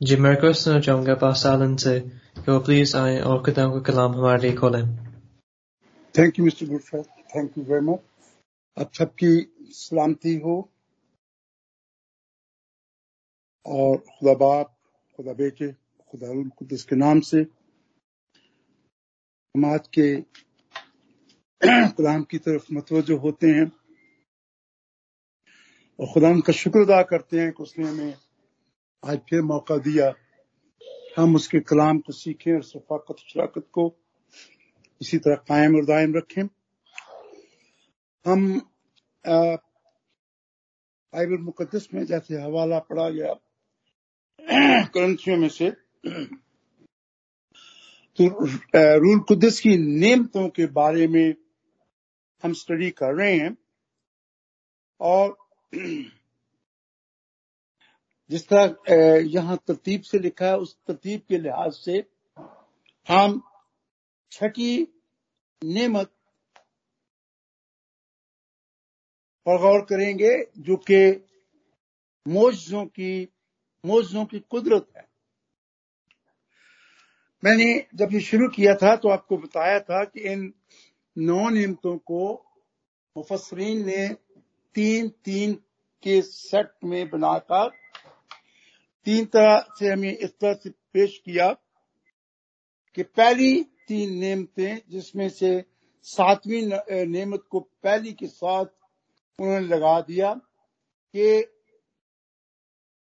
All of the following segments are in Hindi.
जी मैं रिक्वेस्ट करना चाहूँगा पास आलन से कि वो प्लीज़ आए और खुदा का कलाम हमारे लिए खोलें thank you mister Godfred thank you very much आप सबकी सलामती हो। और खुदा बाप, खुदा बेटे, खुदा कुदस के नाम से हम आज के कलाम की तरफ़ मतवजो होते हैं। और खुदा का शुक्र अदा करते हैं कि उसने हमें आज फिर मौका दिया। हम उसके कलाम को सीखें और सफाकत शराकत को इसी तरह कायम और दायम रखें। हम बाइबल मुकदस में जैसे हवाला पढ़ा गया करंथियों में से तो रूल कुदस की नियमतों के बारे में हम स्टडी कर रहे हैं। और जिस तरह यहाँ तरतीब से लिखा है, उस तरतीब के लिहाज से हम छठी नेमत पर गौर करेंगे, जो कि मोजों की मोजों की कुदरत है। मैंने जब ये शुरू किया था तो आपको बताया था कि इन नौ नियमतों को मुफसरीन ने तीन तीन के सेट में बनाकर तीन तरह से हमें इस तरह से पेश किया कि पहली तीन नेमतें जिसमें से सातवीं नेमत को पहली के साथ उन्होंने लगा दिया कि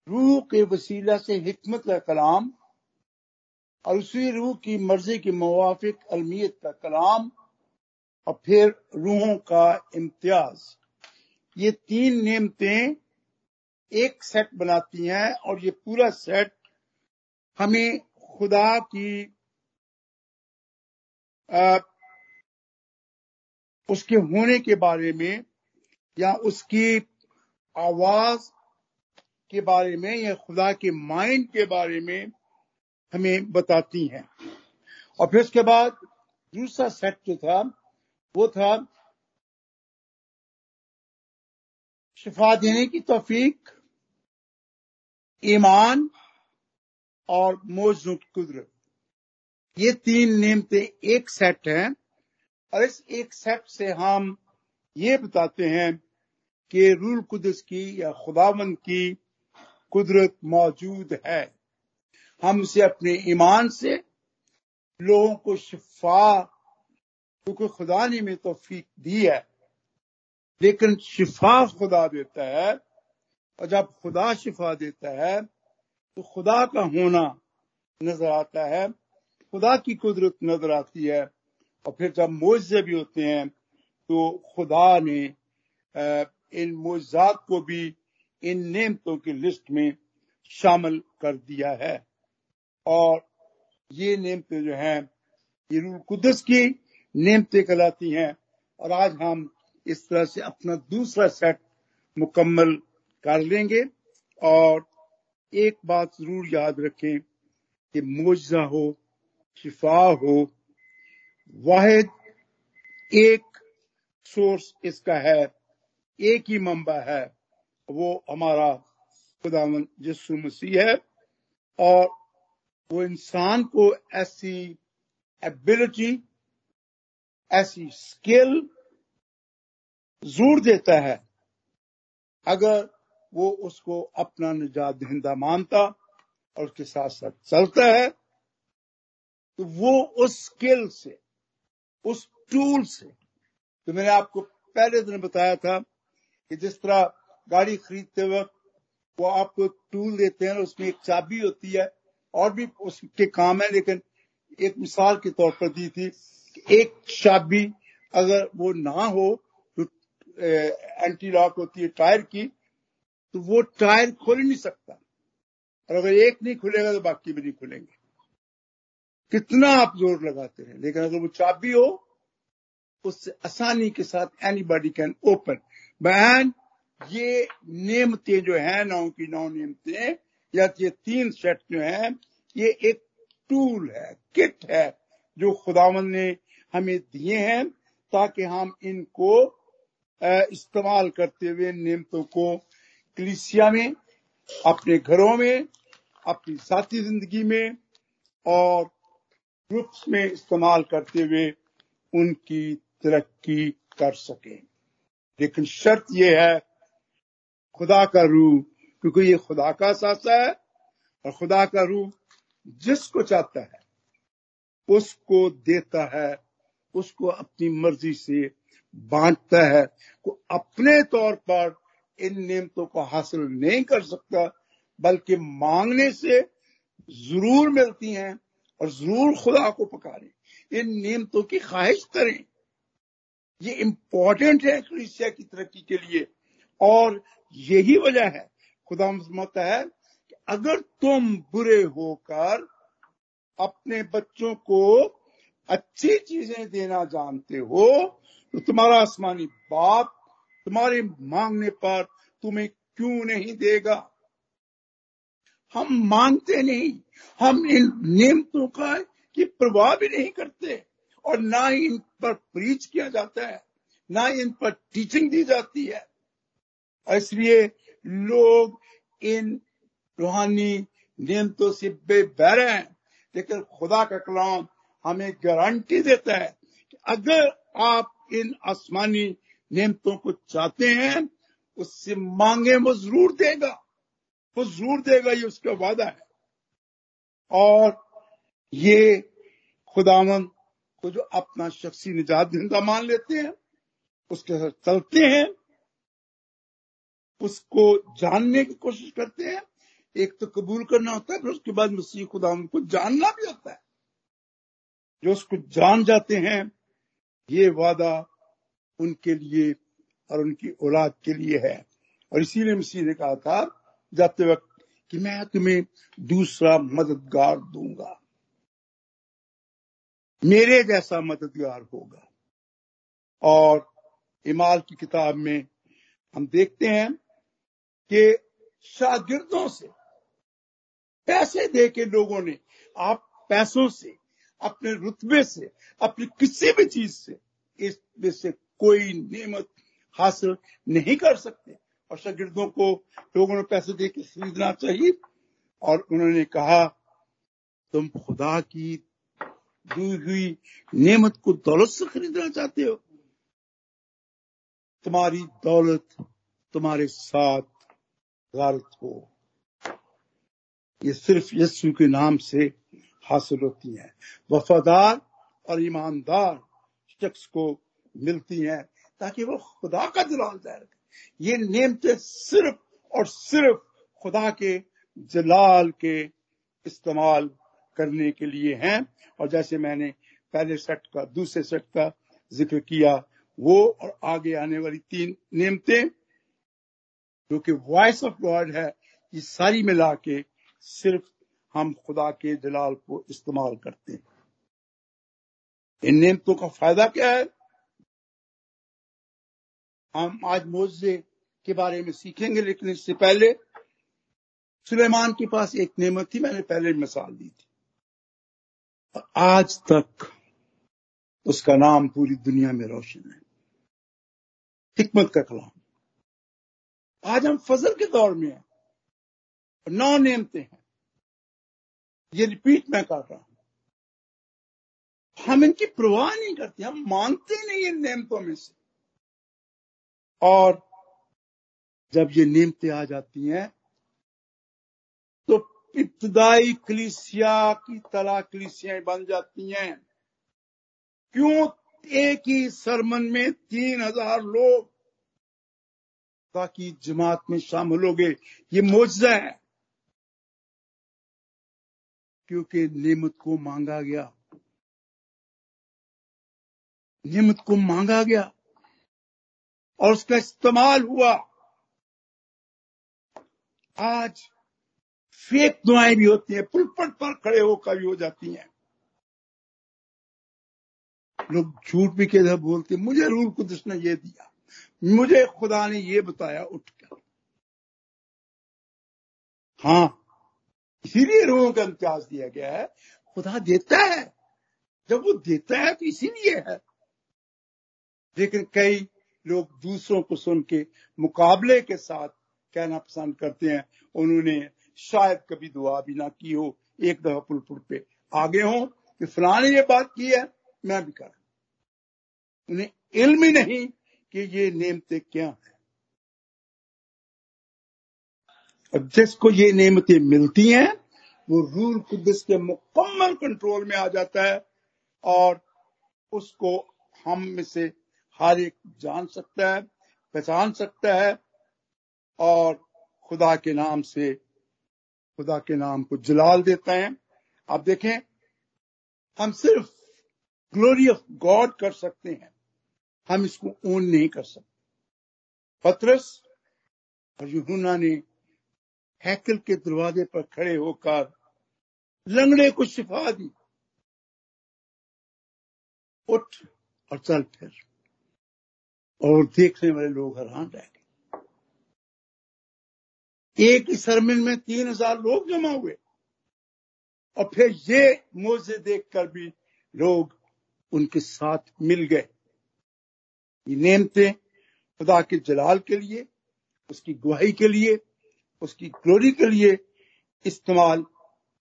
रूह के वसीला से हिकमत का कलाम और उसी रूह की मर्ज़ी के मुवाफिक अलमियत का कलाम और फिर रूहों का इम्तियाज़। ये तीन नेमतें एक सेट बनाती हैं और ये पूरा सेट हमें खुदा की आ, उसके होने के बारे में या उसकी आवाज़ के बारे में या खुदा के माइंड के बारे में हमें बताती हैं। और फिर उसके बाद दूसरा सेट जो था वो था शिफा देने की तोफीक ईमान और मौजों कुदरत। ये तीन नियमते एक सेट हैं और इस एक सेट से हम ये बताते हैं कि रूल कुदस की या खुदावन की कुदरत मौजूद है। हम उसे अपने ईमान से, लोगों को शिफा, क्योंकि खुदा ने में तोफीक दी है, लेकिन शिफा खुदा देता है और जब खुदा शिफा देता है तो खुदा का होना नज़र आता है, खुदा की कुदरत नज़र आती है। और फिर जब मुआवजे भी होते हैं तो खुदा ने इन मुआवजात को भी इन नेमतों की लिस्ट में शामिल कर दिया है। और ये नेमतें जो हैं, ये रूल कुदस की नेमतें कहलाती हैं। और आज हम इस तरह से अपना दूसरा सेट मुकम्मल कर लेंगे। और एक बात ज़रूर याद रखें कि मुआवजा हो, शिफा हो, वाहिद एक सोर्स इसका है, एक ही मंबा है, वो हमारा खुदावन यसु मसीह है। और वो इंसान को ऐसी एबिलिटी ऐसी स्किल ज़रूर देता है। अगर वो उसको अपना निजात दहिंदा मानता और उसके साथ साथ चलता है। तो वो उस स्किल से, उस टूल से तो मैंने आपको पहले दिन बताया था कि जिस तरह गाड़ी खरीदते वक्त वो आपको टूल देते हैं उसमें एक चाबी होती है और भी उसके काम है, लेकिन एक मिसाल के तौर पर दी थी एक चाबी अगर वो ना हो तो एंटी लॉक होती है टायर की तो वो टायर खोल नहीं सकता। और अगर एक नहीं खुलेगा तो बाकी भी नहीं खुलेंगे। कितना आप ज़ोर लगाते हैं। लेकिन अगर वो चाबी हो, उससे आसानी के साथ एनी बॉडी कैन ओपन बहन, ये नियमतें जो है नौ की नौ नियमतें या ये तीन सेट जो है, ये एक टूल है किट है, जो खुदावन ने हमें दिए हैं, ताकि हम इनको इस्तेमाल करते हुए नियमतों को कलिसिया में, अपने घरों में, अपनी साथी ज़िंदगी में और ग्रुप्स में इस्तेमाल करते हुए उनकी तरक्की कर सके। लेकिन शर्त यह है, खुदा का रूह, क्योंकि ये खुदा का सासा है और खुदा का रूह जिसको चाहता है, उसको देता है, उसको अपनी मर्ज़ी से बांटता है, को अपने तौर पर इन नियमतों को हासिल नहीं कर सकता, बल्कि मांगने से ज़रूर मिलती हैं और ज़रूर खुदा को पकारें। इन नियमतों की ख्वाहिश करें। ये इम्पोर्टेंट है क्रिस्टिया की तरक्की के लिए। और यही वजह है, खुदा मत है कि अगर तुम बुरे होकर अपने बच्चों को अच्छी चीज़ें देना जानते हो तो तुम्हारा आसमानी बाप तुम्हारे मांगने पर तुम्हें क्यों नहीं देगा? हम मांगते नहीं। हम इन नियमों का की प्रभाव भी नहीं करते और ना ही इन पर प्रीच किया जाता है, ना ही इन पर टीचिंग दी जाती है। इसलिए लोग इन रूहानी नियमतों से बेबहर हैं, लेकिन खुदा का कलाम हमें गारंटी देता है कि अगर आप इन आसमानी नियमतों को चाहते हैं, उससे मांगे वो ज़रूर देगा। वो ज़रूर देगा, ये उसका वादा है। और ये खुदावन को जो अपना शख्सी निजात ज़िंदा मान लेते हैं, उसके साथ चलते हैं, उसको जानने की कोशिश करते हैं। एक तो कबूल करना होता है, फिर उसके बाद मसीह खुदा को जानना भी होता है। जो उसको जान जाते हैं, ये वादा उनके लिए और उनकी औलाद के लिए है। और इसीलिए मसीह ने कहा था, जाते वक्त कि मैं तुम्हें दूसरा मददगार दूँगा। मेरे जैसा मददगार होगा। और इमाल की किताब में हम देखते हैं कि शागिर्दों से, पैसे दे के लोगों ने, आप पैसों से, अपने रुतबे से, अपनी किसी भी चीज़ से इसमें से कोई नियमत हासिल नहीं कर सकते। और शागिर्दों को लोगों ने पैसे दे के खरीदना चाहिए। और उन्होंने कहा, तुम खुदा की दी हुई नियमत को दौलत से खरीदना चाहते हो। तुम्हारी दौलत तुम्हारे साथ गारत हो। ये सिर्फ़ यस्सु के नाम से हासिल होती है। वफादार और ईमानदार शख्स को मिलती हैं, ताकि वो खुदा का जलाल ज़ाहिर करे। ये नियमतें सिर्फ़ और सिर्फ़ खुदा के जलाल के इस्तेमाल करने के लिए हैं। और जैसे मैंने पहले सेट का, दूसरे सेट का ज़िक्र किया, वो और आगे आने वाली तीन नियमतें जो कि वॉइस ऑफ़ गॉड है, ये सारी मिला के सिर्फ़ हम खुदा के जलाल को इस्तेमाल करते हैं। इन नियमतों का फ़ायदा क्या है? हम आज मोजे के बारे में सीखेंगे, लेकिन इससे पहले सुलेमान के पास एक नेमत थी, मैंने पहले मिसाल दी थी। और आज तक उसका नाम पूरी दुनिया में रोशन है। हिकमत का कलाम। आज हम फजल के दौर में हैं नौ नियमते हैं। ये रिपीट मैं कर रहा हूँ। हम इनकी प्रवाह नहीं करते, हम मानते नहीं इन नियमतों में से। और जब ये नियमतें आ जाती हैं तो इब्तदाई कलिसिया की तरह कलिसियाएँ बन जाती हैं। क्यों? एक ही सरमन में तीन हज़ार लोग ताकि जमात में शामिल हो गए। ये मुआवजा है। क्योंकि नियमत को मांगा गया। नियमत को मांगा गया। और उसका इस्तेमाल हुआ। आज फेक दुआएँ भी होती हैं, पुलपट पर खड़े होकर भी हो जाती हैं। लोग झूठ भी के बोलते मुझे रूल कुदस ने ये दिया, मुझे खुदा ने ये बताया उठ कर हाँ इसीलिए रूहों का इम्तियाज़ दिया गया है, खुदा देता है। जब वो देता है तो इसीलिए है। लेकिन कई लोग दूसरों को सुन के मुकाबले के साथ कहना पसंद करते हैं। उन्होंने शायद कभी दुआ भी ना की हो। एक दफ़ा पुलपुर पे आगे हो कि फलाने ये बात की है, मैं भी कर। उन्हें इल्म ही नहीं कि ये नेमतें क्या है। अब जिसको ये नेमतें मिलती हैं, वो रूल कुदस के मुकम्मल कंट्रोल में आ जाता है और उसको हम में से हर एक जान सकता है, पहचान सकता है और खुदा के नाम से, खुदा के नाम को जलाल देता है। आप देखें, हम सिर्फ़ ग्लोरी ऑफ़ गॉड कर सकते हैं। हम इसको ओन नहीं कर सकते। पत्रस और यूहुना ने हैकल के दरवाजे पर खड़े होकर लंगड़े को शिफा दी। उठ और चल फिर। और देखने वाले लोग हैरान रह गए। एक ही सरमिन में तीन हज़ार लोग जमा हुए। और फिर ये मोजे देखकर भी लोग उनके साथ मिल गए। नेमते खुदा के जलाल के लिए, उसकी गुहाई के लिए, उसकी ग्लोरी के लिए इस्तेमाल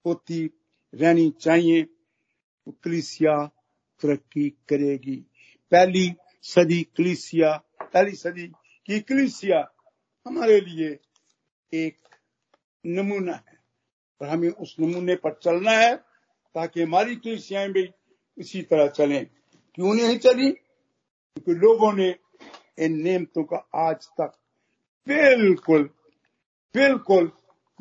होती रहनी चाहिए। कलिसिया तरक्की करेगी। पहली सदी क्लिसिया पहली सदी की क्लिसिया हमारे लिए एक नमूना है। और हमें उस नमूने पर चलना है ताकि हमारी कलिसियाएँ भी इसी तरह चलें। क्यों नहीं चली? क्योंकि लोगों ने इन नियमतों का आज तक बिल्कुल बिल्कुल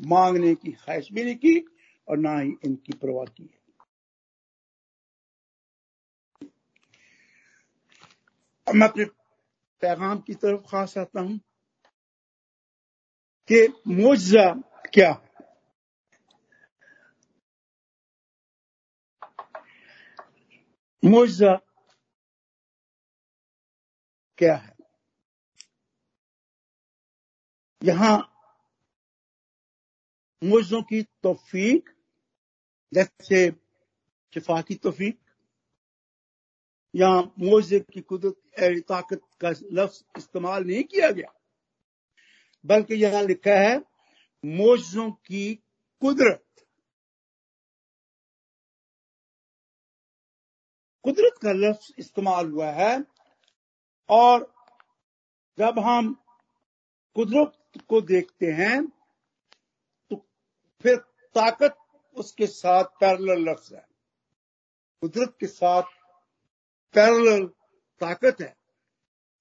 मांगने की ख्वाहिश भी नहीं की और ना ही इनकी परवाह की है। अब मैं अपने पैगाम की तरफ़ खास आता हूँ कि मुआवजा क्या मुआवजा क्या है? यहाँ मुआवजों की तोफीक, जैसे शिफा की तोफीक या मुआवजे की कुदरत ताकत का लफ्ज इस्तेमाल नहीं किया गया। बल्कि यहाँ लिखा है मोजों की कुदरत। कुदरत का लफ्ज इस्तेमाल हुआ है, और जब हम कुदरत को देखते हैं तो फिर ताकत उसके साथ पैरल लफ्ज है। कुदरत के साथ पैरल ताकत है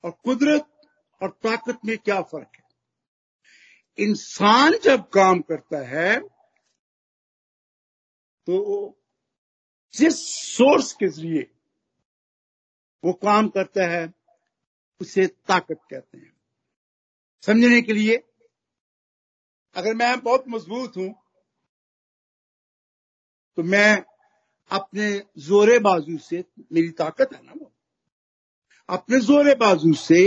और कुदरत और ताकत में क्या फ़र्क है? इंसान जब काम करता है तो जिस सोर्स के ज़रिए वो काम करता है, उसे ताकत कहते हैं। समझने के लिए, अगर मैं बहुत मज़बूत हूँ तो मैं अपने जोरे बाजू से, मेरी ताकत है ना वो? अपने जोरे बाजू से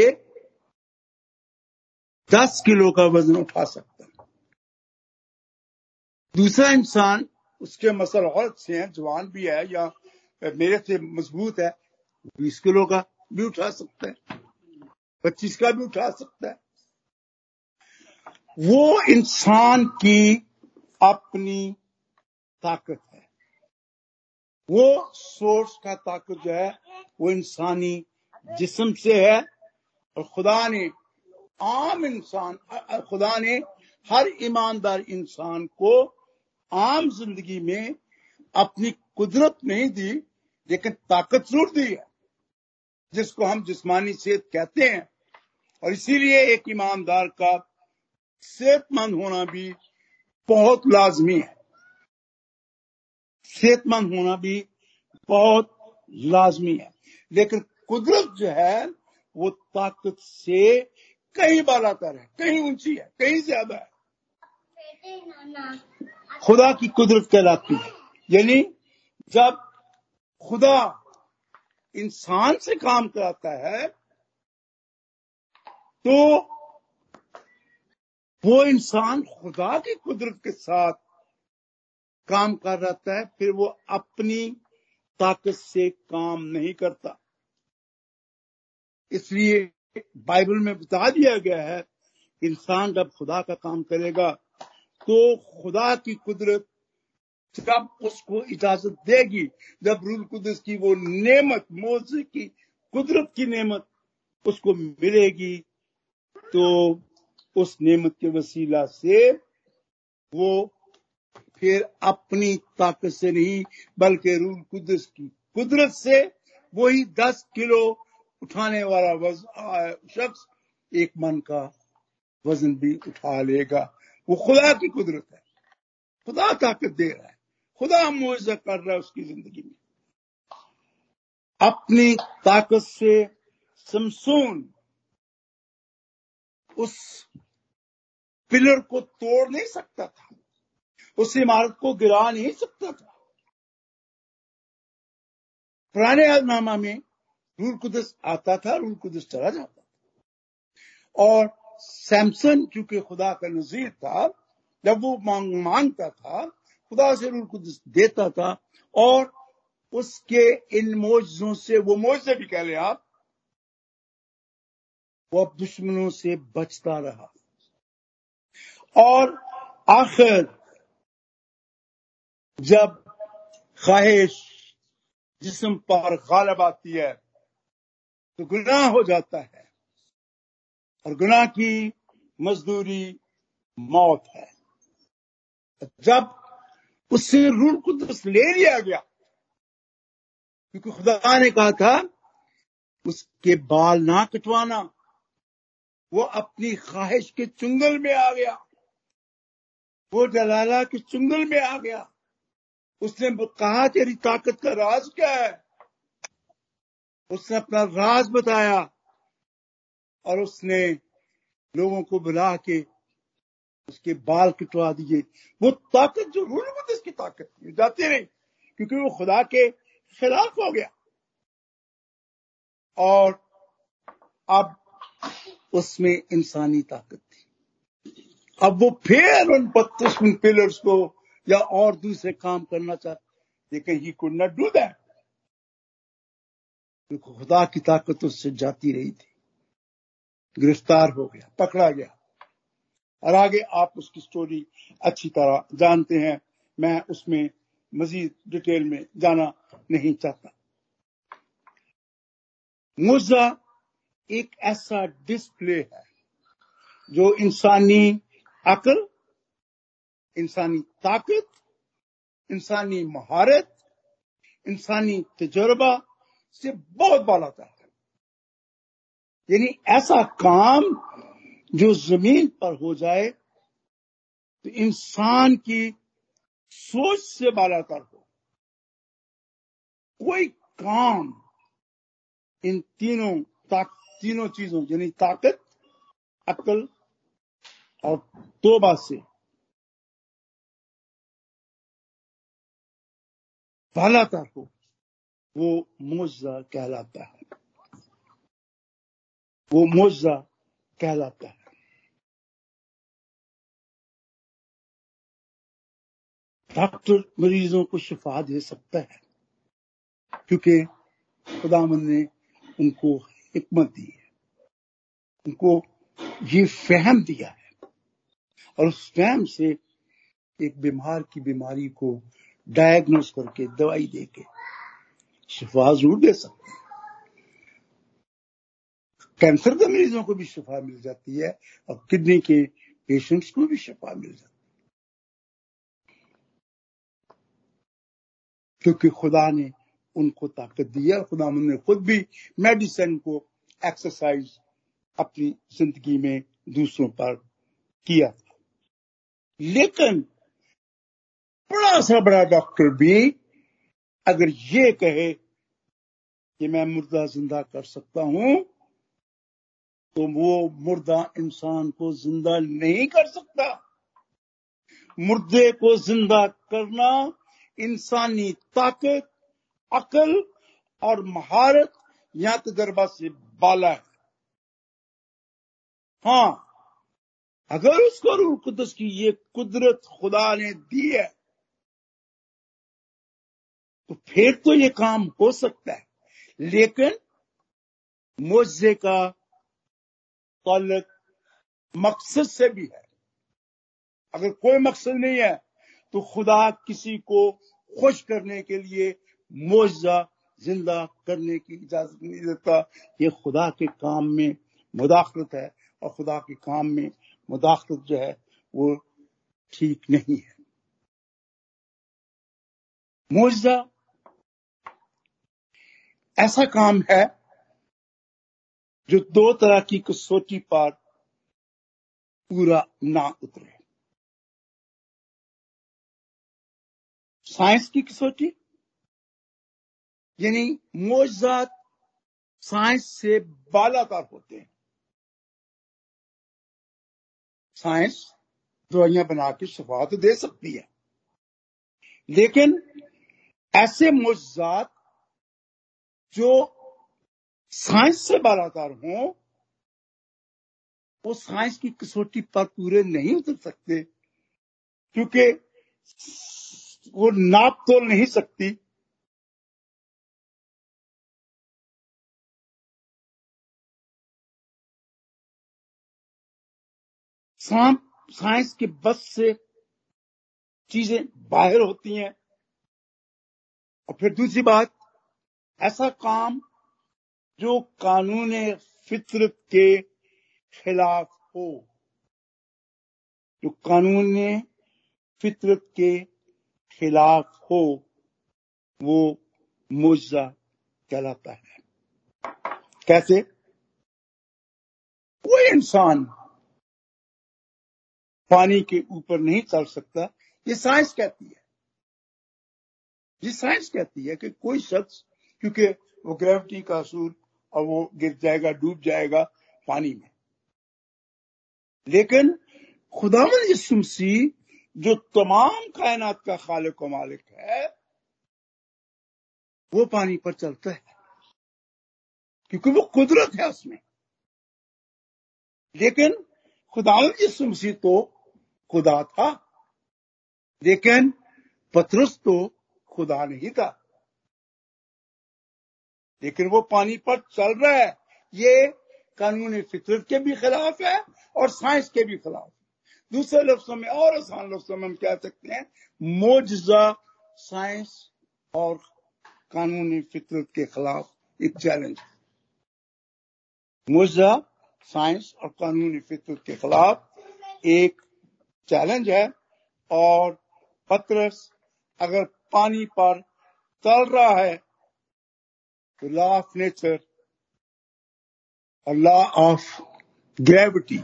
दस किलो का वज़न उठा सकता है। दूसरा इंसान, उसके मसल और से हैं, जवान भी है या मेरे से मज़बूत है, बीस किलो का भी उठा सकता है, पच्चीस का भी उठा सकता है। वो इंसान की अपनी ताकत वो सोर्स का ताकत जो है, वो इंसानी जिस्म से है और खुदा ने, आम इंसान, खुदा ने हर ईमानदार इंसान को आम ज़िंदगी में अपनी कुदरत नहीं दी, लेकिन ताकत ज़रूर दी है, जिसको हम जिस्मानी सेहत कहते हैं। और इसीलिए एक ईमानदार का सेहतमंद होना भी बहुत लाजमी है। सेहतमंद होना भी बहुत लाजमी है। लेकिन कुदरत जो है, वो ताकत से कहीं बालातर है, कहीं ऊँची है, कहीं ज़्यादा है। खुदा की कुदरत कहलाती है। यानी जब खुदा इंसान से काम कराता है तो वो इंसान खुदा की कुदरत के साथ काम कर रहता है, फिर वो अपनी ताकत से काम नहीं करता। इसलिए बाइबल में बता दिया गया है, इंसान जब खुदा का काम करेगा तो खुदा की कुदरत जब उसको इजाज़त देगी, जब रूल कुदस की वो नेमत, मोजे की कुदरत की नेमत उसको मिलेगी तो उस नेमत के वसीला से वो फिर अपनी ताकत से नहीं, बल्कि रूल कुदस की। कुदरत से वही दस किलो उठाने वाला शख्स एक मन का वज़न भी उठा लेगा। वो खुदा की कुदरत है। खुदा ताकत दे रहा है। खुदा मुआवजा कर रहा है उसकी ज़िंदगी में। अपनी ताकत से समसून उस पिलर को तोड़ नहीं सकता था। उस इमारत को गिरा नहीं सकता था। पुराने आजनामा में रूल कुदस आता था रूल कुदस चला जाता था। और सैमसन, चूँकि खुदा का नजीर था, जब वो मांग, माँगता था, खुदा से रूल कुदस देता था, और उसके इन मोजों से, वो मोजे भी कह ले आप, वो दुश्मनों से बचता रहा। और आखिर जब ख्वाहिश जिसम पर गालब आती है तो गुनाह हो जाता है और गुनाह की मजदूरी मौत है। जब उससे रूल कुदस ले लिया गया, क्योंकि खुदा ने कहा था, उसके बाल ना कटवाना, वो अपनी ख्वाहिश के चुंगल में आ गया, वो जलाला के चुंगल में आ गया। उसने कहा, तेरी ताकत का राज क्या है? उसने अपना राज बताया और उसने लोगों को बुला के उसके बाल कटवा दिए। वो ताकत जो रूल की ताकत थी जाते रहे, क्योंकि वो खुदा के खिलाफ हो गया। और अब उसमें इंसानी ताकत थी। अब वो फिर उन बत्तीस पिलर्स को या और दूसरे काम करना चाहते लेकिन he could not do that खुदा की ताकत उससे जाती रही थी। गिरफ़्तार हो गया, पकड़ा गया। और आगे आप उसकी स्टोरी अच्छी तरह जानते हैं। मैं उसमें मजीद डिटेल में जाना नहीं चाहता। मुजा एक ऐसा डिस्प्ले है, जो इंसानी अकल इंसानी ताकत इंसानी महारत इंसानी तजुर्बा से बहुत बालाता है यानी ऐसा काम जो ज़मीन पर हो जाए तो इंसान की सोच से बालातर हो। कोई काम इन तीनों ताक, तीनों चीज़ों यानी ताकत अक्ल और तोबा से बालातर हो, वो मुआवजा कहलाता है। वो मुआवजा कहलाता है। डॉक्टर मरीजों को शिफा दे सकता है, क्योंकि खुदामंद ने उनको हिकमत दी है। उनको ये फहम दिया है और उस फहम से एक बीमार की बीमारी को डायग्नोस करके, दवाई दे के शिफा ज़रूर दे सकते हैं। कैंसर के मरीजों को भी शिफा मिल जाती है, और किडनी के पेशेंट्स को भी शिफा मिल जाती है। क्योंकि खुदा ने उनको ताकत दी है खुदा ने खुद भी मेडिसिन को एक्सरसाइज अपनी ज़िंदगी में दूसरों पर किया था। लेकिन बड़ा सा बड़ा डॉक्टर भी अगर ये कहे कि मैं मुर्दा ज़िंदा कर सकता हूँ तो वो मुर्दा इंसान को ज़िंदा नहीं कर सकता। मुर्दे को ज़िंदा करना इंसानी ताकत, अकल और महारत या तजर्बा से बाला है। हाँ अगर उसको रूह कुदस की ये कुदरत खुदा ने दी है तो फिर तो ये काम हो सकता है। लेकिन मुआवजे का ताल्लुक मकसद से भी है। अगर कोई मकसद नहीं है तो खुदा किसी को खुश करने के लिए मुआवजा ज़िंदा करने की इजाज़त नहीं देता। ये खुदा के काम में मुदाखलत है और खुदा के काम में मुदाखलत जो है, वो ठीक नहीं है। मुआवजा ऐसा काम है जो दो तरह की कसौटी पर पूरा ना उतरे। साइंस की कसौटी, यानी मोजात साइंस से बालाकार होते हैं। साइंस दवाइयाँ बना के शफा तो दे सकती है, लेकिन ऐसे मोजात जो साइंस से बालाकार हों, वो साइंस की कसौटी पर पूरे नहीं उतर सकते, क्योंकि वो नाप तोल नहीं सकती। साइंस के बस से चीज़ें बाहर होती हैं, और फिर दूसरी बात ऐसा काम जो कानून फितरत के खिलाफ हो, जो कानून फितरत के खिलाफ हो, वो मुआवजा कहलाता है। कैसे? कोई इंसान पानी के ऊपर नहीं चल सकता, ये साइंस कहती है। ये साइंस कहती है कि कोई शख्स क्योंकि वो ग्रेविटी का असूल और वो गिर जाएगा, डूब जाएगा पानी में। लेकिन खुदावन यसुमसी जो तमाम कायनात का खालिक मालिक है, वो पानी पर चलता है। क्योंकि वो कुदरत है उसमें। लेकिन खुदावन यसुमसी तो खुदा था, लेकिन पथरस तो खुदा नहीं था। लेकिन वो पानी पर चल रहा है। ये कानून फितरत के भी खिलाफ है और साइंस के भी खिलाफ है। दूसरे लफ्जों में और आसान लफ्जों में हम कह सकते हैं मोजा साइंस और कानूनी फितरत के खिलाफ एक चैलेंज है। मोजा साइंस और कानूनी फितरत के खिलाफ एक चैलेंज है और पत्रस अगर पानी पर चल रहा है तो लॉ ऑफ़ नेचर और लॉ ऑफ़ ग्रेविटी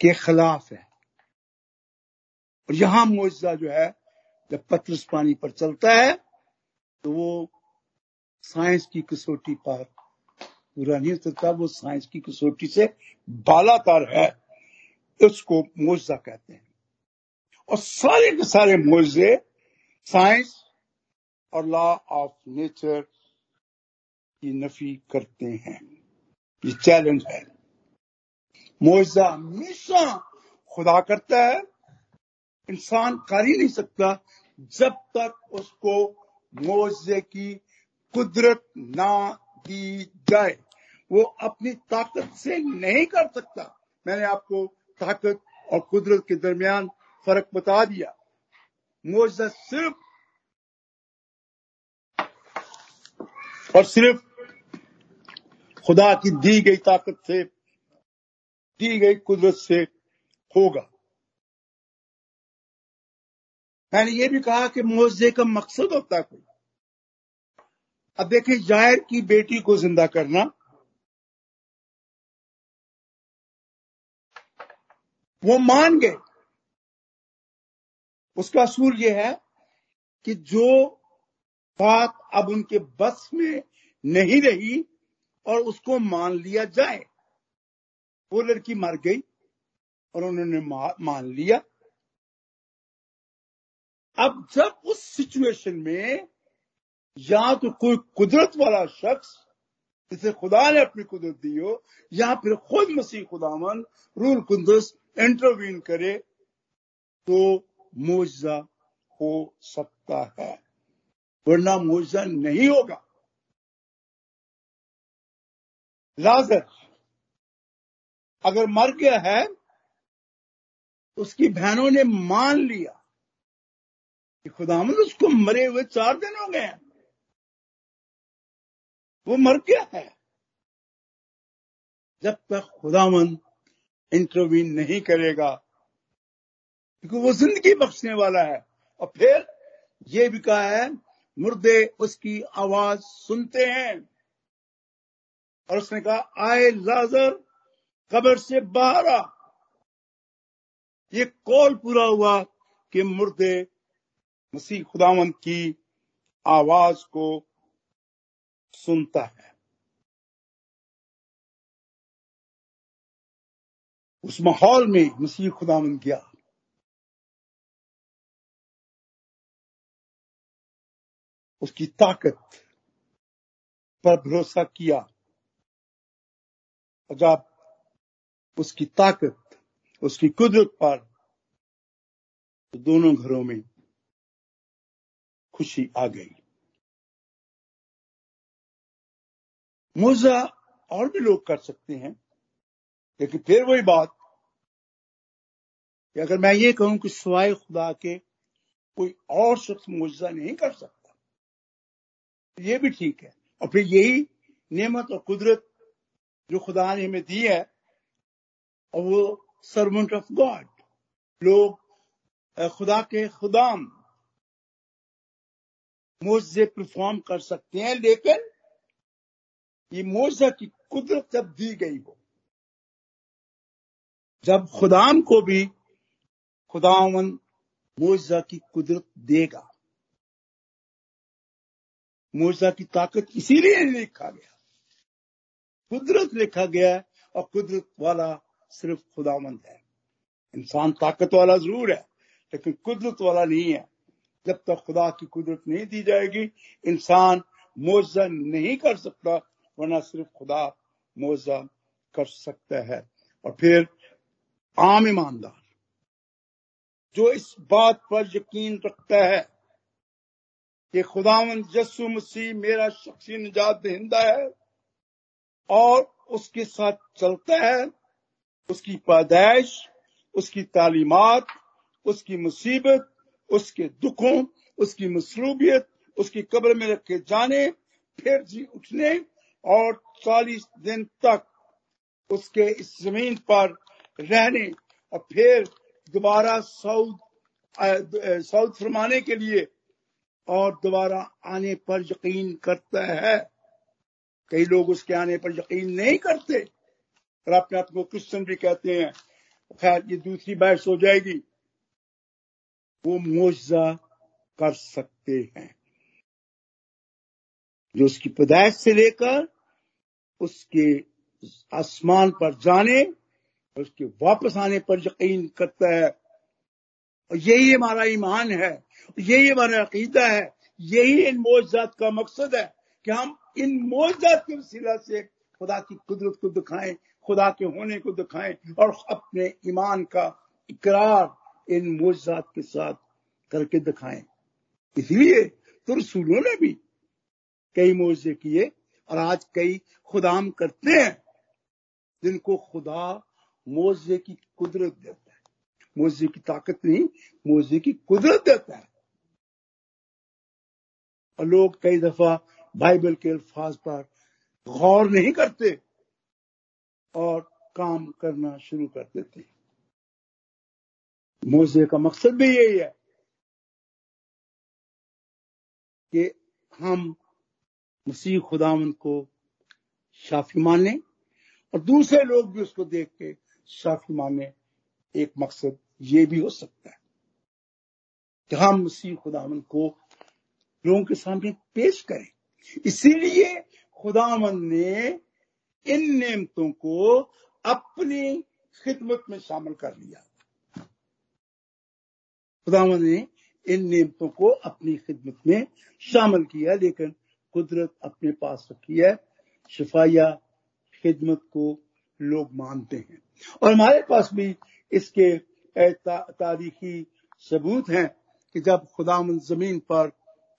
के खिलाफ है। और यहाँ मुआवजा जो है, जब पत्रस पानी पर चलता है तो वो साइंस की कसौटी पर, पूरा नहीं उतरता वो साइंस की कसौटी से बालातर है, उसको मुआवजा कहते हैं। और सारे के सारे मुआवजे साइंस और लॉ ऑफ़ नेचर की नफी करते हैं। ये चैलेंज है। मुआवजा हमेशा खुदा करता है। इंसान कर ही नहीं सकता जब तक उसको मुआवजे की कुदरत ना दी जाए। वो अपनी ताकत से नहीं कर सकता। मैंने आपको ताकत और कुदरत के दरमियान फ़र्क बता दिया। मुआवजा सिर्फ़ और सिर्फ़ खुदा की दी गई ताकत से, दी गई कुदरत से होगा। मैंने ये भी कहा कि मुआवजे का मकसद होता है कोई। अब देखिए जायर की बेटी को ज़िंदा करना, वो मान गए। उसका असूल यह है कि जो बात अब उनके बस में नहीं रही और उसको मान लिया जाए। वो लड़की मर गई और उन्होंने मान लिया। अब जब उस सिचुएशन में या तो कोई कुदरत वाला शख्स, जिसे खुदा ने अपनी कुदरत दी हो, या फिर खुद मसीह खुदावन, रूल कुंदस इंटरवीन करे तो मुआवजा हो सकता है। वरना मुआवजा नहीं होगा। लाजर। अगर मर गया है, उसकी बहनों ने मान लिया कि खुदामंद उसको मरे हुए चार दिन हो गए वो मर गया है। जब तक खुदामंद इंटरवीन नहीं करेगा, क्योंकि वो ज़िंदगी बख्शने वाला है। और फिर ये भी कहा है मुर्दे उसकी आवाज़ सुनते हैं। और उसने कहा, आए लाजर, कब्र से बाहर आ। ये कॉल पूरा हुआ कि मुर्दे मसीह खुदावंत की आवाज़ को सुनता है। उस माहौल में मसीह खुदावंत गया उसकी ताकत पर भरोसा किया। जब उसकी ताकत, उसकी कुदरत पर तो दोनों घरों में खुशी आ गई। मुजा और भी लोग कर सकते हैं, लेकिन फिर वही बात कि अगर मैं ये कहूँ कि सवाए खुदा के कोई और शख्स मुजा नहीं कर सकता ये भी ठीक है। और फिर यही नेमत और कुदरत जो खुदा ने हमें दी है, और वो सर्वेंट ऑफ़ गॉड लोग खुदा के खुदाम मुआवजे परफॉर्म कर सकते हैं, लेकिन ये मुआवजा की कुदरत जब दी गई हो, जब खुदाम को भी खुदावन मोजा की कुदरत देगा। मुआवजा की ताकत इसीलिए लिखा गया। कुदरत लिखा गया है और कुदरत वाला सिर्फ़ खुदामंद है। इंसान ताकत वाला ज़रूर है, लेकिन कुदरत वाला नहीं है। जब तक खुदा की कुदरत नहीं दी जाएगी, इंसान मुआवजा नहीं कर सकता, वरना सिर्फ़ खुदा मुआवजा कर सकता है। और फिर आम ईमानदार, जो इस बात पर यकीन रखता है कि खुदावन यसु मसीह मेरा शख्सी निजात दहिंदा है और उसके साथ चलता है। उसकी पैदाइश, उसकी तालीमत, उसकी मुसीबत, उसके दुखों, उसकी मसरूबियत, उसकी कब्र में रखे जाने, फिर जी उठने और चालीस दिन तक उसके इस ज़मीन पर रहने और फिर दोबारा साउथ साउथ फरमाने के लिए और दोबारा आने पर यकीन करता है। कई लोग उसके आने पर यकीन नहीं करते। और अपने आप को क्रिश्चन भी कहते हैं, खैर, ये दूसरी बहस हो जाएगी। वो मुआवजा कर सकते हैं। जो उसकी पैदाइश से लेकर उसके आसमान पर जाने, उसके वापस आने पर यकीन करता है। और यही हमारा ईमान है, यही हमारा अकीदा है, यही इन मोजात का मकसद है कि हम इन मोजात के वसीला से खुदा की कुदरत को दिखाएँ, खुदा के होने को दिखाएँ और अपने ईमान का इकरार इन मोजात के साथ करके दिखाएँ। इसलिए तो रसूलों ने भी कई मोजे किए और आज कई खुदाम करते हैं जिनको खुदा मोजे की कुदरत देता मोजे की ताकत नहीं मोजे की कुदरत देता है। और लोग कई दफ़ा बाइबल के अल्फाज पर गौर नहीं करते और काम करना शुरू कर देते मोजे का मकसद भी यही है कि हम मसीह खुदावन को शाफी माने और दूसरे लोग भी उसको देख के शाफी माने, एक मकसद ये भी हो सकता है। कि हम मसीह खुदावन को लोगों के सामने पेश करें। इसीलिए खुदावन ने इन नियमतों को अपनी खिदमत में शामिल कर लिया। खुदावन ने इन नियमतों को अपनी खिदमत में शामिल किया, लेकिन कुदरत अपने पास रखी है। शिफाया खिदमत को लोग मानते हैं। और हमारे पास भी इसके तारीखी सबूत हैं कि जब खुदा ज़मीन पर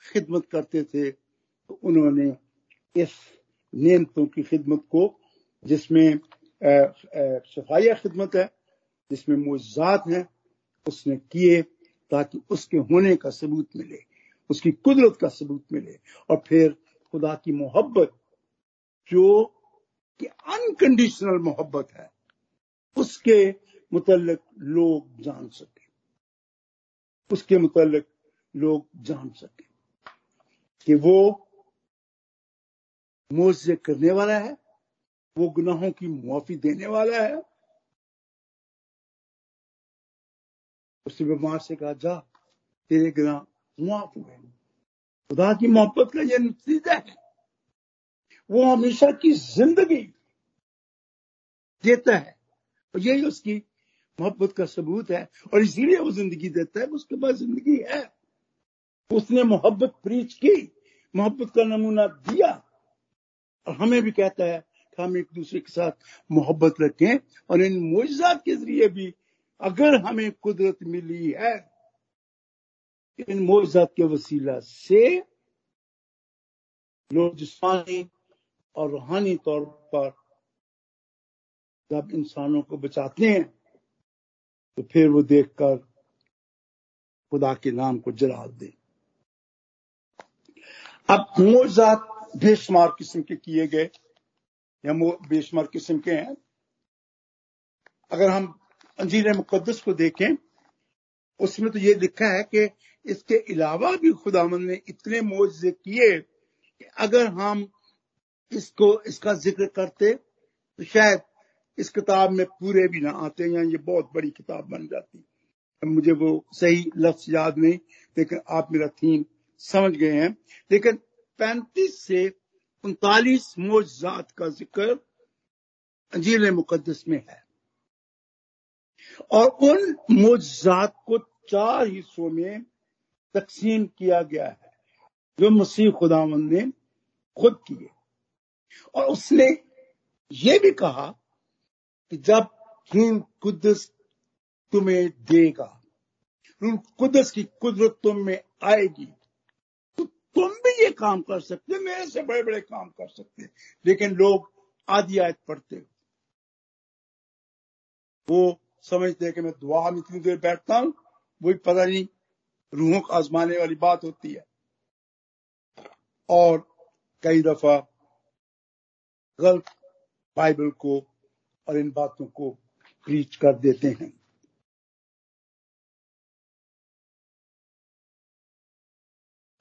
खिदमत करते थे तो उन्होंने इस नियमतों की खिदमत को, जिसमें सफाइया खिदमत है, जिसमें मुजात है, उसने किए ताकि उसके होने का सबूत मिले, उसकी कुदरत का सबूत मिले। और फिर खुदा की मोहब्बत, जो कि अनकंडीशनल मोहब्बत है, उसके मुतलक लोग जान सके। उसके मुतलक लोग जान सके कि वो मुआवजे करने वाला है, वो गुनाहों की मुआफी देने वाला है। उस बीमार से कहा, जा, तेरे गुनाह मुआफ हुए खुदा की मोहब्बत का यह नतीजा है। वो हमेशा की ज़िंदगी देता है और यही उसकी मोहब्बत का सबूत है और इसीलिए वो ज़िंदगी देता है, उसके पास ज़िंदगी है। उसने मोहब्बत प्रीच की, मोहब्बत का नमूना दिया। और हमें भी कहता है कि हम एक दूसरे के साथ मोहब्बत रखें और इन मुआजात के ज़रिए भी अगर हमें कुदरत मिली है, इन मुआजात के वसीला से लोग जिसमानी और रूहानी तौर पर जब इंसानों को बचाते हैं तो फिर वो देखकर खुदा के नाम को जला दे। अब मोजात बेशुमार किस्म के किए गए, या बेशुमार किस्म के हैं। अगर हम अंजीर मुकदस को देखें, उसमें तो ये लिखा है कि इसके अलावा भी खुदामंद ने इतने मुआवजे किए कि अगर हम इसको, इसका ज़िक्र करते तो शायद इस किताब में पूरे भी ना आते या ये बहुत बड़ी किताब बन जाती। मुझे वो सही लफ्ज याद नहीं, लेकिन आप मेरा थीम समझ गए हैं। लेकिन पैंतीस से उनतालीस मोजात का ज़िक्र अंजील मुकदस में है। और उन मोजात को चार हिस्सों में तकसीम किया गया है, जो मसीह खुदावन ने खुद किए। और उसने ये भी कहा कि जब रूल कुदस तुम्हें देगा रूल कुदस की कुदरत तुम में आएगी तो तुम भी ये काम कर सकते मेरे से बड़े बड़े काम कर सकते लेकिन लोग आदि आयत पढ़ते वो समझते हैं कि मैं दुआ में इतनी देर बैठता हूँ वही पता नहीं, रूहों को आजमाने वाली बात होती है। और कई दफ़ा गलत बाइबल को और इन बातों को प्रीच कर देते हैं।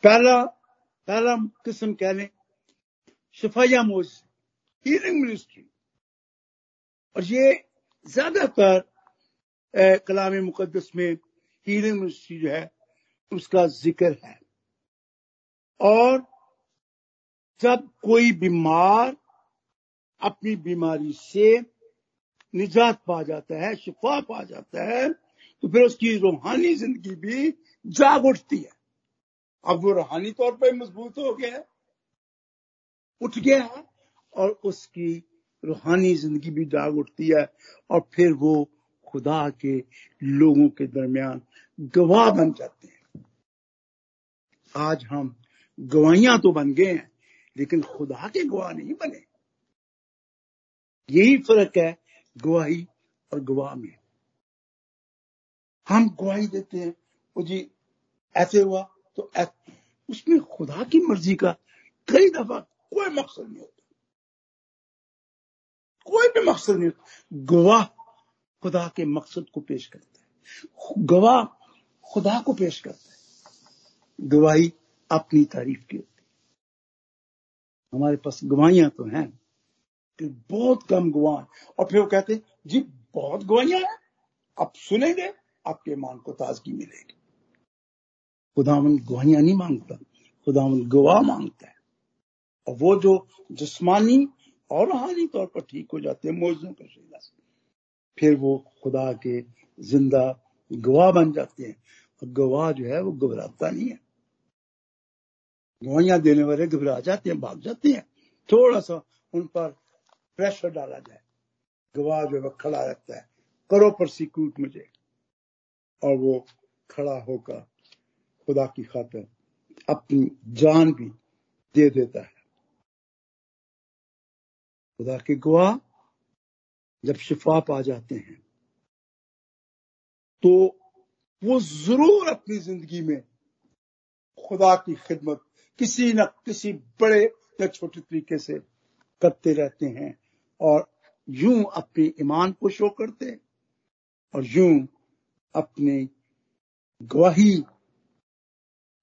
पहला पहला किस्म कह लें, शफाया मोज हीलिंग मिनिस्ट्री और ये ज़्यादातर कलाम मुकदस में हीलिंग मिनिस्ट्री जो है, उसका ज़िक्र है। और जब कोई बीमार अपनी बीमारी से निजात पा जाता है, शिफा पा जाता है तो फिर उसकी रूहानी ज़िंदगी भी जाग उठती है। अब वो रूहानी तौर पर मज़बूत हो गया उठ गया है, और उसकी रूहानी ज़िंदगी भी जाग उठती है, और फिर वो खुदा के लोगों के दरमियान गवाह बन जाते हैं। आज हम गवाहियाँ तो बन गए हैं, लेकिन खुदा के गवाह नहीं बने। यही फ़र्क है गवाही और गवाह में। हम गवाही देते हैं। वो जी, ऐसे हुआ तो ऐसे उसमें खुदा की मर्ज़ी का कई दफ़ा कोई मकसद नहीं होता। कोई भी मकसद नहीं होता। गवाह खुदा के मकसद को पेश करता है। गवाह खुदा को पेश करता है। गवाही अपनी तारीफ़ की होती है। हमारे पास गवाहियाँ तो हैं। कि बहुत कम गवाह और फिर वो कहते जी, बहुत गुआइया हैं। आप सुनेंगे, आपके ईमान को ताजगी मिलेगी। खुदावन गवाहियाँ नहीं माँगता, खुदावन गवाह माँगता है। और वो जो जिस्मानी और रूहानी तौर पर ठीक हो जाते हैं मौजों के शैला से, फिर वो खुदा के ज़िंदा गवाह बन जाते हैं। और गवाह जो है, वो घबराता नहीं है। गवाहियाँ देने वाले घबरा जाते हैं, भाग जाते हैं। थोड़ा सा उन पर प्रेशर डाला जाए। गवाह जो है खड़ा रहता है। करो पर सिक्यूट मुझे। और वो खड़ा होकर खुदा की खातर अपनी जान भी दे देता है। खुदा के गवाह जब शिफा पा जाते हैं तो वो ज़रूर अपनी ज़िंदगी में खुदा की खिदमत किसी न किसी बड़े या छोटे तरीके से करते रहते हैं। और यूँ अपने ईमान को शो करते और यूँ अपने गवाही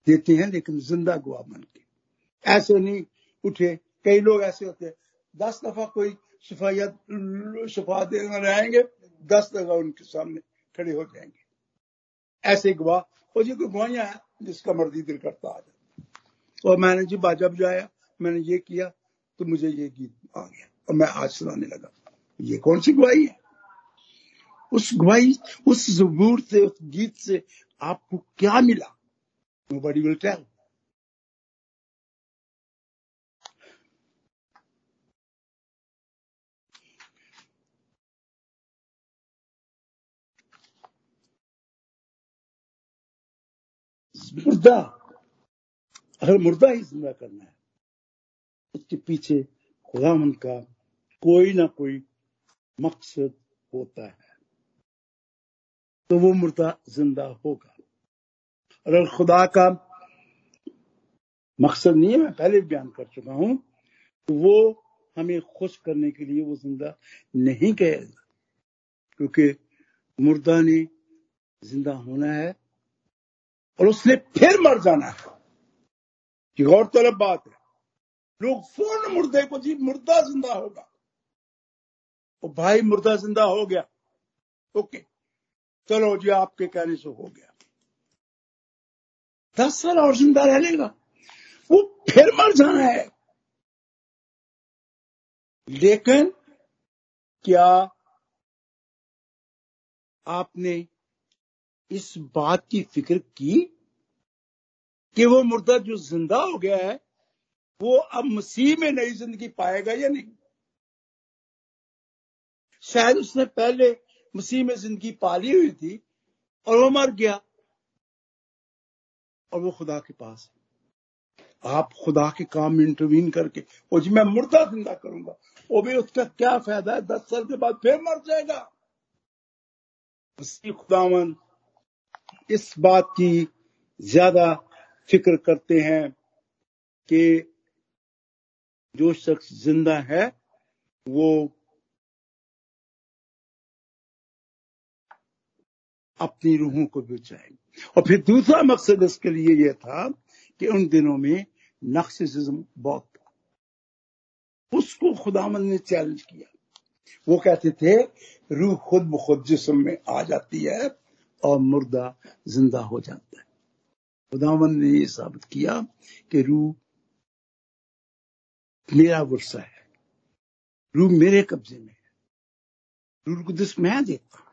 देते हैं, लेकिन ज़िंदा गवाह बन के ऐसे नहीं उठे, कई लोग ऐसे होते हैं, दस दफ़ा कोई शफायत शफा देने रहेंगे, दस दफ़ा उनके सामने खड़े हो जाएँगे। ऐसे गवाह और जी कोई गवाहियाँ हैं जिसका मर्ज़ी दिल करता आ जाए। और मैंने जी बाजा बजाया मैंने ये किया तो मुझे ये गीत आ गया। और मैं आज सुनाने लगा। ये कौन सी गवाही है? उस गवाही उस जबूर से, उस गीत से आपको क्या मिला? नो बडी विल टेल मुर्दा, अगर मुर्दा ही ज़िंदा करना है, उसके पीछे खुदावन का कोई ना कोई मकसद होता है तो वो मुर्दा ज़िंदा होगा अगर खुदा का मकसद नहीं है मैं पहले बयान कर चुका हूँ तो वो हमें खुश करने के लिए वो ज़िंदा नहीं कहेगा क्योंकि मुर्दा ने ज़िंदा होना है और उसने फिर मर जाना है कि गौरतलब बात है लोग फ़ौरन मुर्दे को जी, मुर्दा ज़िंदा होगा। और भाई, मुर्दा ज़िंदा हो गया। ओके, चलो जी, आपके कहने से हो गया। दस साल और ज़िंदा रह लेगा। वो फिर मर जाना है। लेकिन क्या आपने इस बात की फ़िक्र की कि वो मुर्दा जो ज़िंदा हो गया है वो अब मसीह में नई ज़िंदगी पाएगा या नहीं? शायद उसने पहले मसीह में ज़िंदगी पाली हुई थी और वो मर गया। और वो खुदा के पास है। आप खुदा के काम में इंटरवीन करके, वो जी मैं मुर्दा ज़िंदा करूँगा, वो भी उसका क्या फ़ायदा है? दस साल के बाद फिर मर जाएगा। मसीह खुदावन, इस बात की ज़्यादा फ़िक्र करते हैं कि जो शख्स ज़िंदा है, वो अपनी रूहों को बचाए और फिर दूसरा मकसद इसके लिए यह था कि उन दिनों में नक्सिज्म बहुत था। उसको खुदामंद ने चैलेंज किया। वो कहते थे, रूह खुद ब खुद जिसम में आ जाती है और मुर्दा ज़िंदा हो जाता है। खुदावन ने यह साबित किया कि रूह मेरा वर्षा है। रूह मेरे कब्जे में है। रूह कुदस मैं देता हूँ।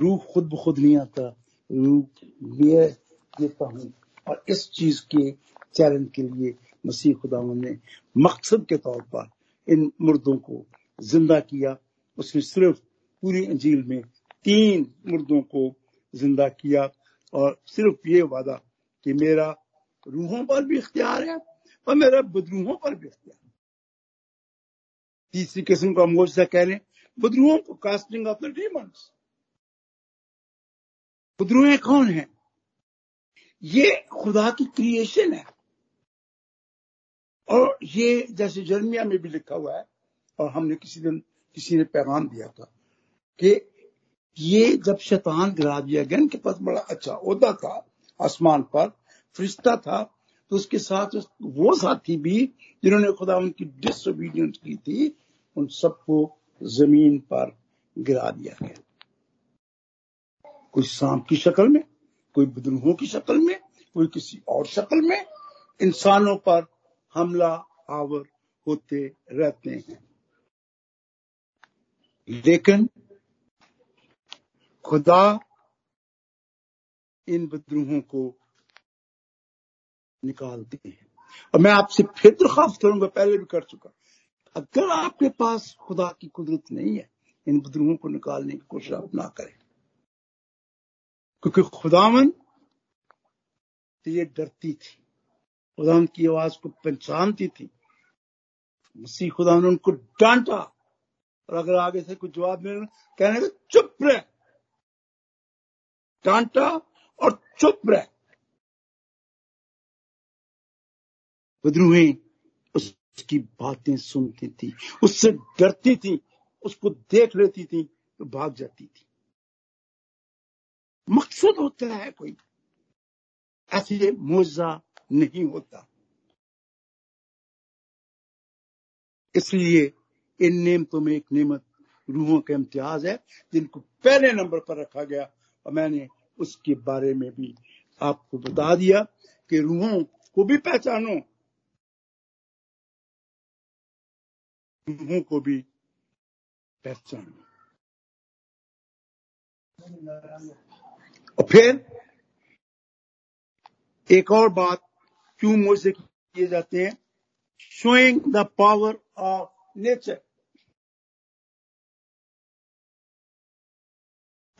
रूह खुद ब खुद नहीं आता। रूह मैं देता हूँ। और इस चीज़ के चैलेंज के लिए मसीह खुदावन ने मकसद के तौर पर इन मुर्दों को ज़िंदा किया। उसने सिर्फ़ पूरी अंजील में तीन मुर्दों को ज़िंदा किया। और सिर्फ़ ये वादा कि मेरा रूहों पर भी इख्तियार है और मेरा बदरूहों पर भी इख्तियार तीसरी किस्म का मोर्चा कह रहे बदरूहों को कास्टिंग ऑफ़ द डीमंस बदरूहें कौन है? ये खुदा की क्रिएशन है। और ये जैसे जर्मिया में भी लिखा हुआ है, और हमने किसी दिन, किसी ने पैगाम दिया था कि ये जब शैतान गिरा दिया गया, इनके पास बड़ा अच्छा उहदा था, आसमान पर, फरिश्ता था तो उसके साथ उस, वो साथी भी जिन्होंने खुदा उनकी डिसोबीडियंस की थी उन सबको ज़मीन पर गिरा दिया गया। कोई सांप की शक्ल में कोई बदरूहों की शक्ल में कोई किसी और शक्ल में इंसानों पर हमला आवर होते रहते हैं। लेकिन खुदा इन बदरूहों को निकालते हैं। और मैं आपसे फिर दरखास्त करूँगा, पहले भी कर चुका अगर आपके पास खुदा की कुदरत नहीं है, इन बदरूहों को निकालने की कोशिश आप ना करें। क्योंकि खुदावन ये डरती थी। खुदावन की आवाज़ को पहचानती थी। मसीह खुदा ने उनको डांटा। और अगर आगे से कुछ जवाब मिले कहने का चुप रहे। डांटा और चुप रह। बदरूहें उसकी बातें सुनती थी, उससे डरती थी, उसको देख लेती थी तो भाग जाती थी। मकसद होता है कोई ऐसे मुआवजा नहीं होता। इसलिए इन नियमतों में एक नियमत रूहों का इम्तियाज़ है, जिनको पहले नंबर पर रखा गया, और मैंने उसके बारे में भी आपको बता दिया कि रूहों को भी पहचानो रूहों को भी पहचान और फिर एक और बात, क्यों मुझसे किए जाते हैं? Showing the power of nature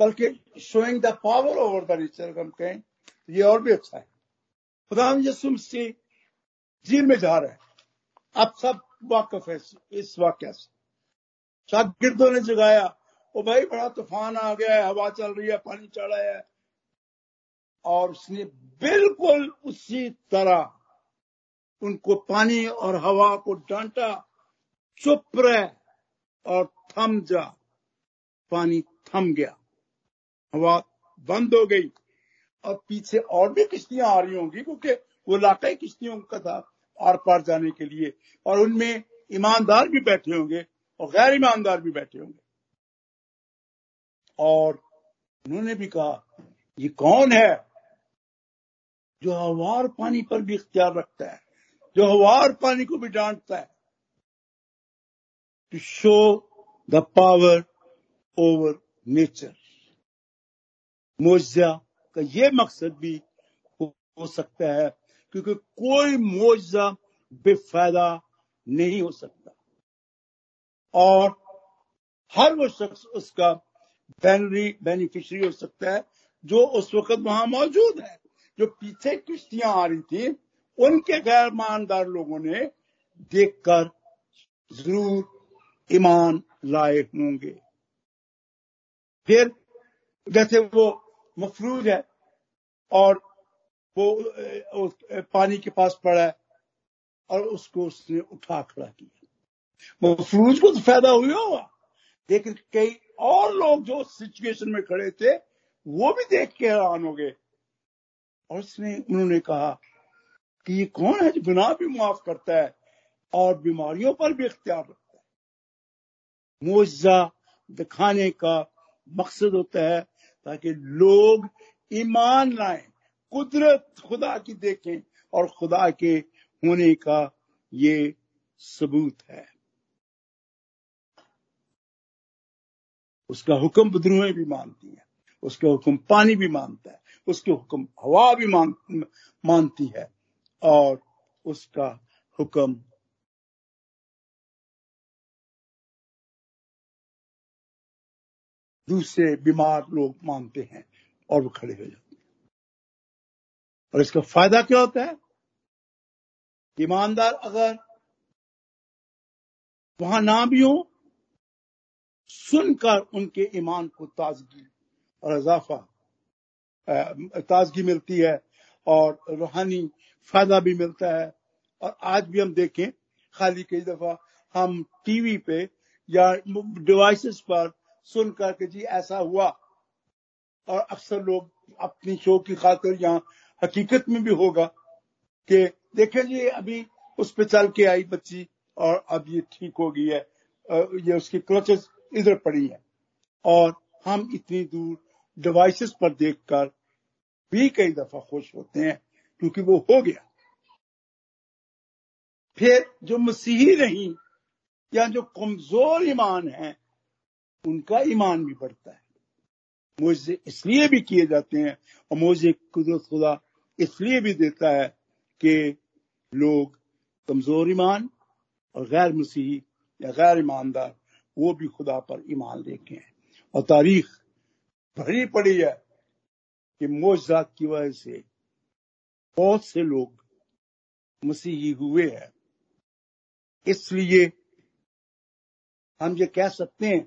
बल्कि showing the power over the nature हम कहें तो ये और भी अच्छा है। खुदा यसुम से जी में जा रहा है। आप सब वाकफ है, इस वाक्य से। शागिर्दों ने जगाया, ओ भाई, बड़ा तूफ़ान आ गया है, हवा चल रही है, पानी चढ़ा है। और उसने बिल्कुल उसी तरह उनको पानी और हवा को डांटा, चुप रहे और थम जा। पानी थम गया, हवा बंद हो गई। और पीछे और भी किश्तियाँ आ रही होंगी, क्योंकि वो इलाका ही किश्तियों का था। आर पार जाने के लिए। और उनमें ईमानदार भी बैठे होंगे और गैर ईमानदार भी बैठे होंगे। और उन्होंने भी कहा, ये कौन है जो हवार पानी पर भी इख्तियार रखता है, जो हवार पानी को भी डांटता है? To show the power over nature मुआवजा का ये मकसद भी हो सकता है क्योंकि कोई मुआवजा बेफायदा नहीं हो सकता। और हर वो शख्स उसका बैनरी बेनिफिशरी हो सकता है, जो उस वक्त वहाँ मौजूद है, जो पीछे किश्तियाँ आ रही थी, उनके गैर ईमानदार लोगों ने देखकर ज़रूर ईमान लाए होंगे। फिर जैसे वो मफरूज है और वो पानी के पास पड़ा है और उसको उसने उठा खड़ा किया। मफरूज को तो फ़ायदा हुआ होगा, लेकिन कई और लोग जो सिचुएशन में खड़े थे, वो भी देख के हैरान हो गए। और उसने, उन्होंने कहा कि ये कौन है जो गुनाह भी माफ़ करता है और बीमारियों पर भी इख्तियार रखता है? मुआवजा दिखाने का मकसद होता है ताकि लोग ईमान लाएँ। कुदरत खुदा की देखें और खुदा के होने का ये सबूत है। उसका हुक्म बदरुएँ भी मानती है उसका हुक्म पानी भी मानता है उसके हुक्म हवा भी मान, मानती है और उसका हुक्म दूसरे बीमार लोग मानते हैं और वो खड़े हो जाते और इसका फ़ायदा क्या होता है? ईमानदार अगर वहाँ ना भी हो, सुनकर उनके ईमान को ताजगी और इजाफा ताजगी मिलती है और रूहानी फ़ायदा भी मिलता है। और आज भी हम देखें, खाली कई दफ़ा हम टीवी पे या डिवाइसेस पर सुनकर के जी ऐसा हुआ। और अक्सर लोग अपनी शो की खातिर यहाँ हकीकत में भी होगा कि देखें जी, अभी उस पर चल के आई बच्ची और अब ये ठीक हो गई है ये उसकी क्लचेस इधर पड़ी है। और हम इतनी दूर डिवाइसेस पर देखकर भी कई दफ़ा खुश होते हैं, क्योंकि वो हो गया। फिर जो मसीही नहीं या जो कमज़ोर ईमान है, उनका ईमान भी बढ़ता है। मुझे इसलिए भी किए जाते हैं और मुझे कुदरत खुदा इसलिए भी देता है कि लोग कमज़ोर ईमान और गैर मसीही या गैर ईमानदार, वो भी खुदा पर ईमान लेके हैं। और तारीख भरी पड़ी है कि मोजात की वजह से बहुत से लोग मसीही हुए हैं। इसलिए हम ये कह सकते हैं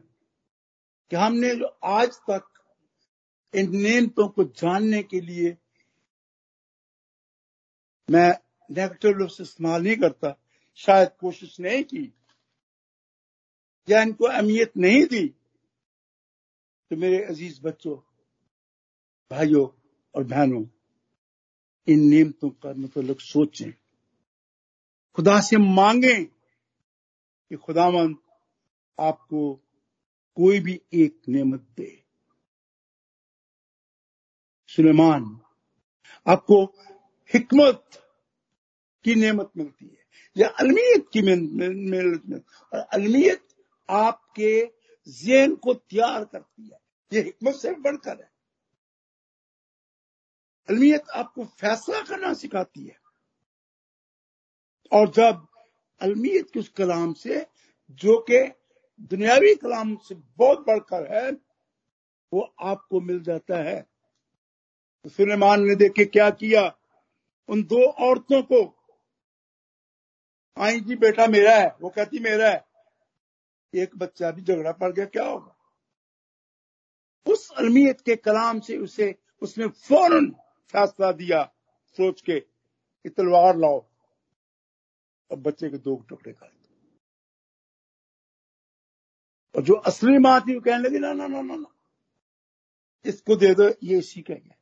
कि हमने जो आज तक इन नियमों को जानने के लिए मैं नेगेटिव लफ्ज इस्तेमाल नहीं करता। शायद कोशिश नहीं की। या इनको अहमियत नहीं दी। तो मेरे अज़ीज़ बच्चों, भाइयों और बहनों, इन नियमतों का मतलब सोचें। खुदा से मांगे कि खुदावन आपको कोई भी एक नियमत दे। सुलेमान, आपको हिकमत की नेमत मिलती है। या अलमियत की मिलती और अलमियत आपके जेन को तैयार करती है। ये हिकमत से बढ़कर है। अलमियत आपको फैसला करना सिखाती है। और जब अलमियत के उस कलाम से, जो कि दुनियावी कलाम से बहुत बढ़कर है, वो आपको मिल जाता है। तो सुलेमान ने देखे, क्या किया? उन दो औरतों को आई जी, बेटा मेरा है। वो कहती, मेरा है। एक बच्चा भी झगड़ा पड़ गया, क्या होगा? उस अलमियत के कलाम से उसे, उसने फ़ौरन फैसला दिया, सोच के, कि तलवार लाओ। और बच्चे के दो टुकड़े कर और जो असली माँ थी, वो कहने लगी, ना ना ना ना ना, इसको दे दो, ये इसी का है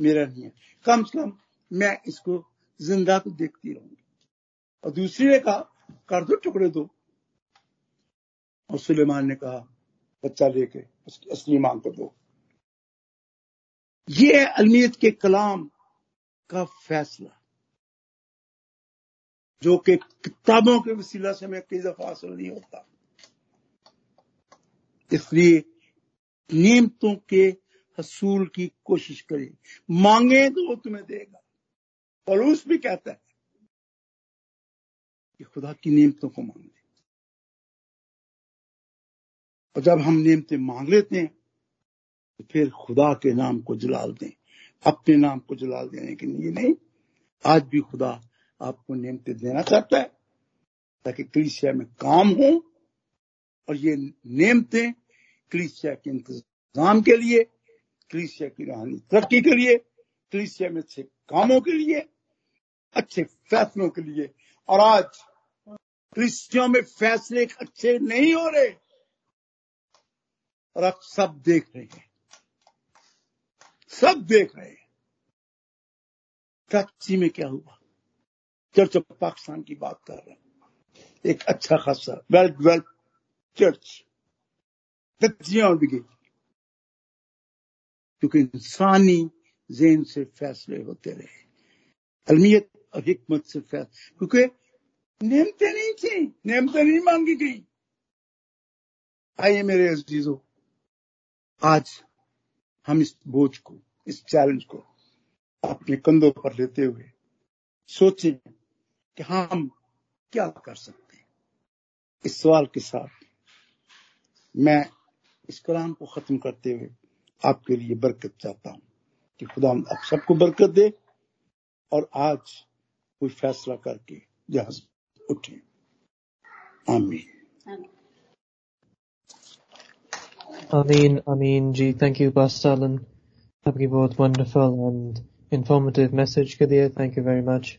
मेरा नहीं है। कम से कम मैं इसको ज़िंदा तो देखती रहूँगी। और दूसरी ने कहा कर दो टुकड़े दो। और सुलेमान ने कहा, बच्चा लेके उसकी असली मांग को दो। ये अलमियत के कलाम का फैसला, जो कि किताबों के वसीला से मैं कई दफ़ा हासिल नहीं होता। इसलिए नियमतों के हसूल की कोशिश करें। मांगे तो वो तुम्हें देगा। पलूस भी कहता है कि खुदा की नियमतों को मांग ले। और जब हम नियमतें मांग लेते हैं तो फिर खुदा के नाम को जलाल दें, अपने नाम को जलाल देने के लिए नहीं। आज भी खुदा आपको नियमतें देना चाहता है, ताकि कलिसिया में काम हो, और ये नियमतें कलिसिया के इंतज़ाम के लिए, कलिसिया की रूहानी तरक्की के लिए, कलिसिया में अच्छे कामों के लिए अच्छे फैसलों के लिए। और आज कृषियों में फैसले अच्छे नहीं हो रहे। और आप सब देख रहे हैं। सब देख रहे हैं। कराची में क्या हुआ? चर्च ऑफ़ पाकिस्तान की बात कर रहे हैं। एक अच्छा खासा वेल वेल चर्च तजियाँ उड़ गई क्योंकि इंसानी जेन से फैसले होते रहे। अलमियत और हिकमत से फैसले क्योंकि नियमते नहीं थी नियमते नहीं मांगी गई। आइए मेरे अजीजों, आज हम इस बोझ को, इस चैलेंज को अपने कंधों पर लेते हुए सोचें कि हम क्या कर सकते हैं। इस सवाल के साथ मैं इस कलाम को खत्म करते हुए आपके लिए बरकत चाहता हूँ कि खुदा आप सबको बरकत दे और आज कोई फैसला करके जहाज़ उठे आमीन Amin, Amin ji you Pastor Alan आपकी बहुत wonderful and informative message के लिए thank you very much